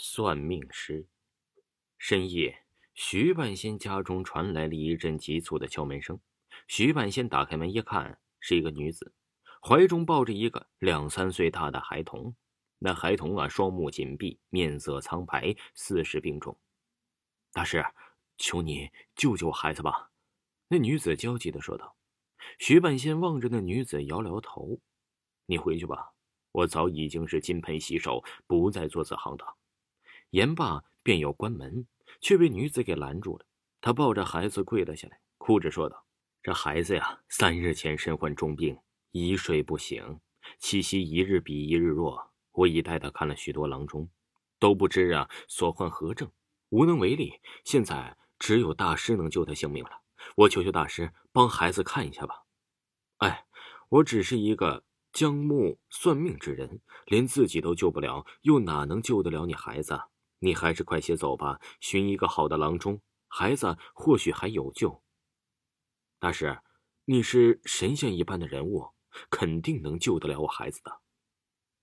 算命师。深夜，徐半仙家中传来了一阵急促的敲门声。徐半仙打开门一看，是一个女子，怀中抱着一个两三岁大的孩童。那孩童啊，双目紧闭，面色苍白，似是病重。大师，求你救救孩子吧！那女子焦急的说道。徐半仙望着那女子，摇摇头：“你回去吧，我早已经是金盆洗手，不再做此行当。”言罢，便要关门，却被女子给拦住了。她抱着孩子跪了下来，哭着说道：“这孩子呀，三日前身患重病，一睡不醒，气息一日比一日弱。我已带他看了许多郎中，都不知啊所患何症，无能为力。现在只有大师能救他性命了。”我求求大师帮孩子看一下吧。哎，我只是一个将木算命之人，连自己都救不了，又哪能救得了你孩子？你还是快些走吧，寻一个好的郎中，孩子或许还有救。大师，你是神仙一般的人物，肯定能救得了我孩子的。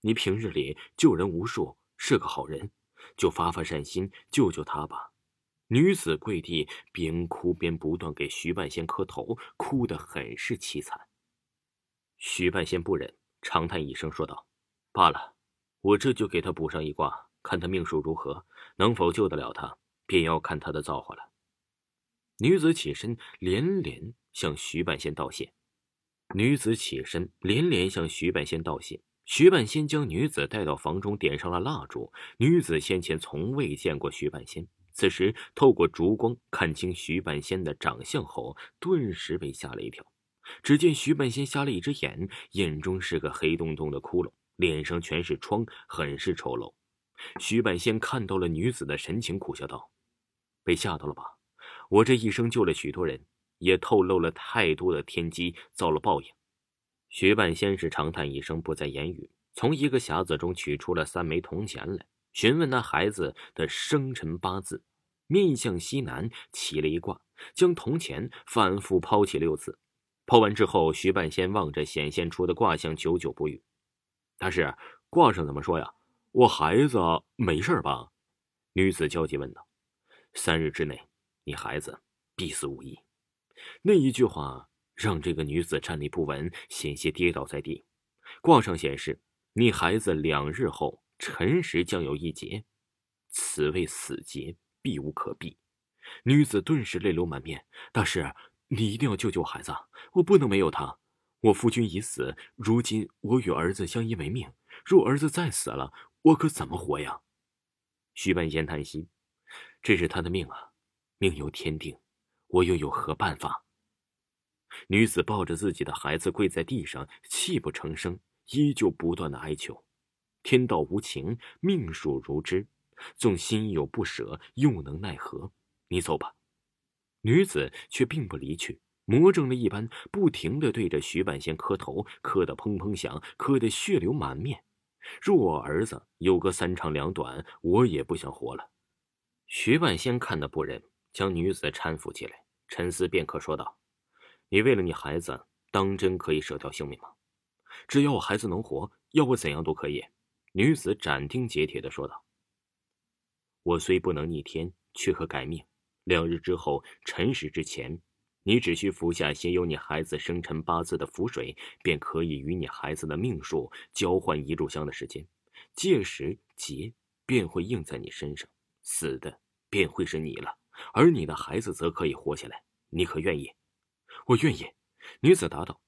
你平日里救人无数，是个好人，就发发善心，救救他吧。女子跪地，边哭边不断给徐半仙磕头，哭得很是凄惨。徐半仙不忍，长叹一声说道：“罢了，我这就给他补上一卦，看他命数如何，能否救得了他，便要看他的造化了。”女子起身，连连向徐半仙道谢。女子起身，连连向徐半仙道谢。徐半仙将女子带到房中，点上了蜡烛。女子先前从未见过徐半仙。此时，透过烛光看清徐半仙的长相后，顿时被吓了一跳。只见徐半仙瞎了一只眼，眼中是个黑洞洞的窟窿，脸上全是疮，很是丑陋。徐半仙看到了女子的神情，苦笑道：“被吓到了吧？我这一生救了许多人，也透露了太多的天机，遭了报应。”徐半仙是长叹一声，不再言语，从一个匣子中取出了三枚铜钱来。询问那孩子的生辰八字，面向西南起了一卦，将铜钱反复抛起六次。抛完之后，徐半仙望着显现出的卦象，久久不语。大师，卦上怎么说呀？我孩子没事吧？女子焦急问道。三日之内，你孩子必死无疑。那一句话让这个女子站立不稳，险些跌倒在地。卦上显示，你孩子两日后。辰时将有一劫，此为死劫，避无可避。女子顿时泪流满面。大师，你一定要救救孩子，我不能没有他。我夫君已死，如今我与儿子相依为命。若儿子再死了，我可怎么活呀？徐半仙叹息：“这是他的命啊，命由天定，我又有何办法？”女子抱着自己的孩子跪在地上，泣不成声，依旧不断的哀求。天道无情，命数如织，纵心有不舍，又能奈何？你走吧。女子却并不离去，魔怔了一般，不停的对着徐半仙磕头，磕得砰砰响，磕得血流满面。若我儿子有个三长两短，我也不想活了。徐半仙看得不忍，将女子搀扶起来，沉思片刻，说道：“你为了你孩子，当真可以舍掉性命吗？只要我孩子能活，要我怎样都可以。”女子斩钉截铁的说道：“我虽不能逆天，却可改命。两日之后，辰时之前，你只需服下写有你孩子生辰八字的符水，便可以与你孩子的命数交换一炷香的时间。届时劫便会应在你身上，死的便会是你了，而你的孩子则可以活下来。你可愿意？”“我愿意。”女子答道。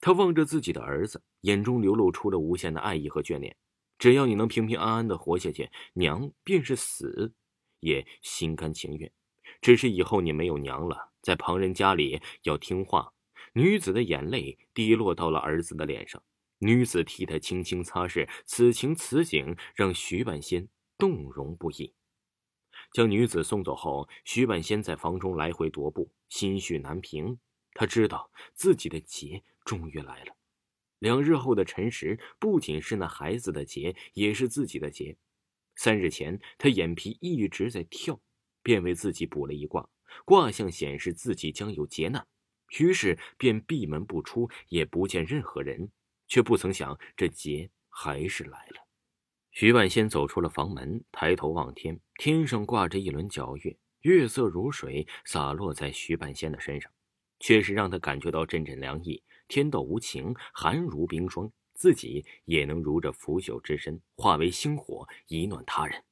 她望着自己的儿子，眼中流露出了无限的爱意和眷恋。只要你能平平安安的活下去，娘便是死，也心甘情愿。只是以后你没有娘了，在旁人家里要听话。女子的眼泪滴落到了儿子的脸上，女子替他轻轻擦拭。此情此景让徐半仙动容不已。将女子送走后，徐半仙在房中来回踱步，心绪难平。他知道自己的劫终于来了。两日后的辰时，不仅是那孩子的劫，也是自己的劫。三日前，他眼皮一直在跳，便为自己卜了一卦，卦象显示自己将有劫难，于是便闭门不出，也不见任何人，却不曾想这劫还是来了。徐半仙走出了房门，抬头望天，天上挂着一轮皎月，月色如水洒落在徐半仙的身上，确实让他感觉到阵阵凉意。天道无情，寒如冰霜，自己也能如这腐朽之身，化为星火，以暖他人。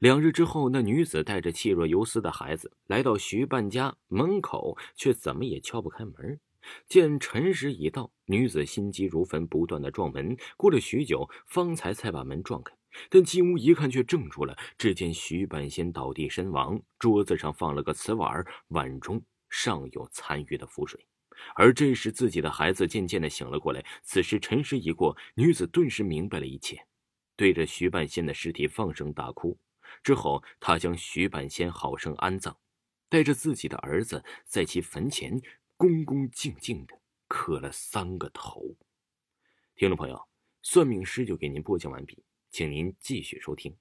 两日之后，那女子带着气若游丝的孩子来到徐半家门口，却怎么也敲不开门。见辰时已到，女子心急如焚，不断的撞门。过了许久，方才才把门撞开。但进屋一看，却怔住了。只见徐半仙倒地身亡，桌子上放了个瓷碗，碗中尚有残余的符水。而这时，自己的孩子渐渐的醒了过来。此时辰时已过，女子顿时明白了一切，对着徐半仙的尸体放声大哭。之后，他将徐半仙好生安葬，带着自己的儿子在其坟前。恭恭敬敬的磕了三个头。听众朋友，算命师就给您播讲完毕，请您继续收听。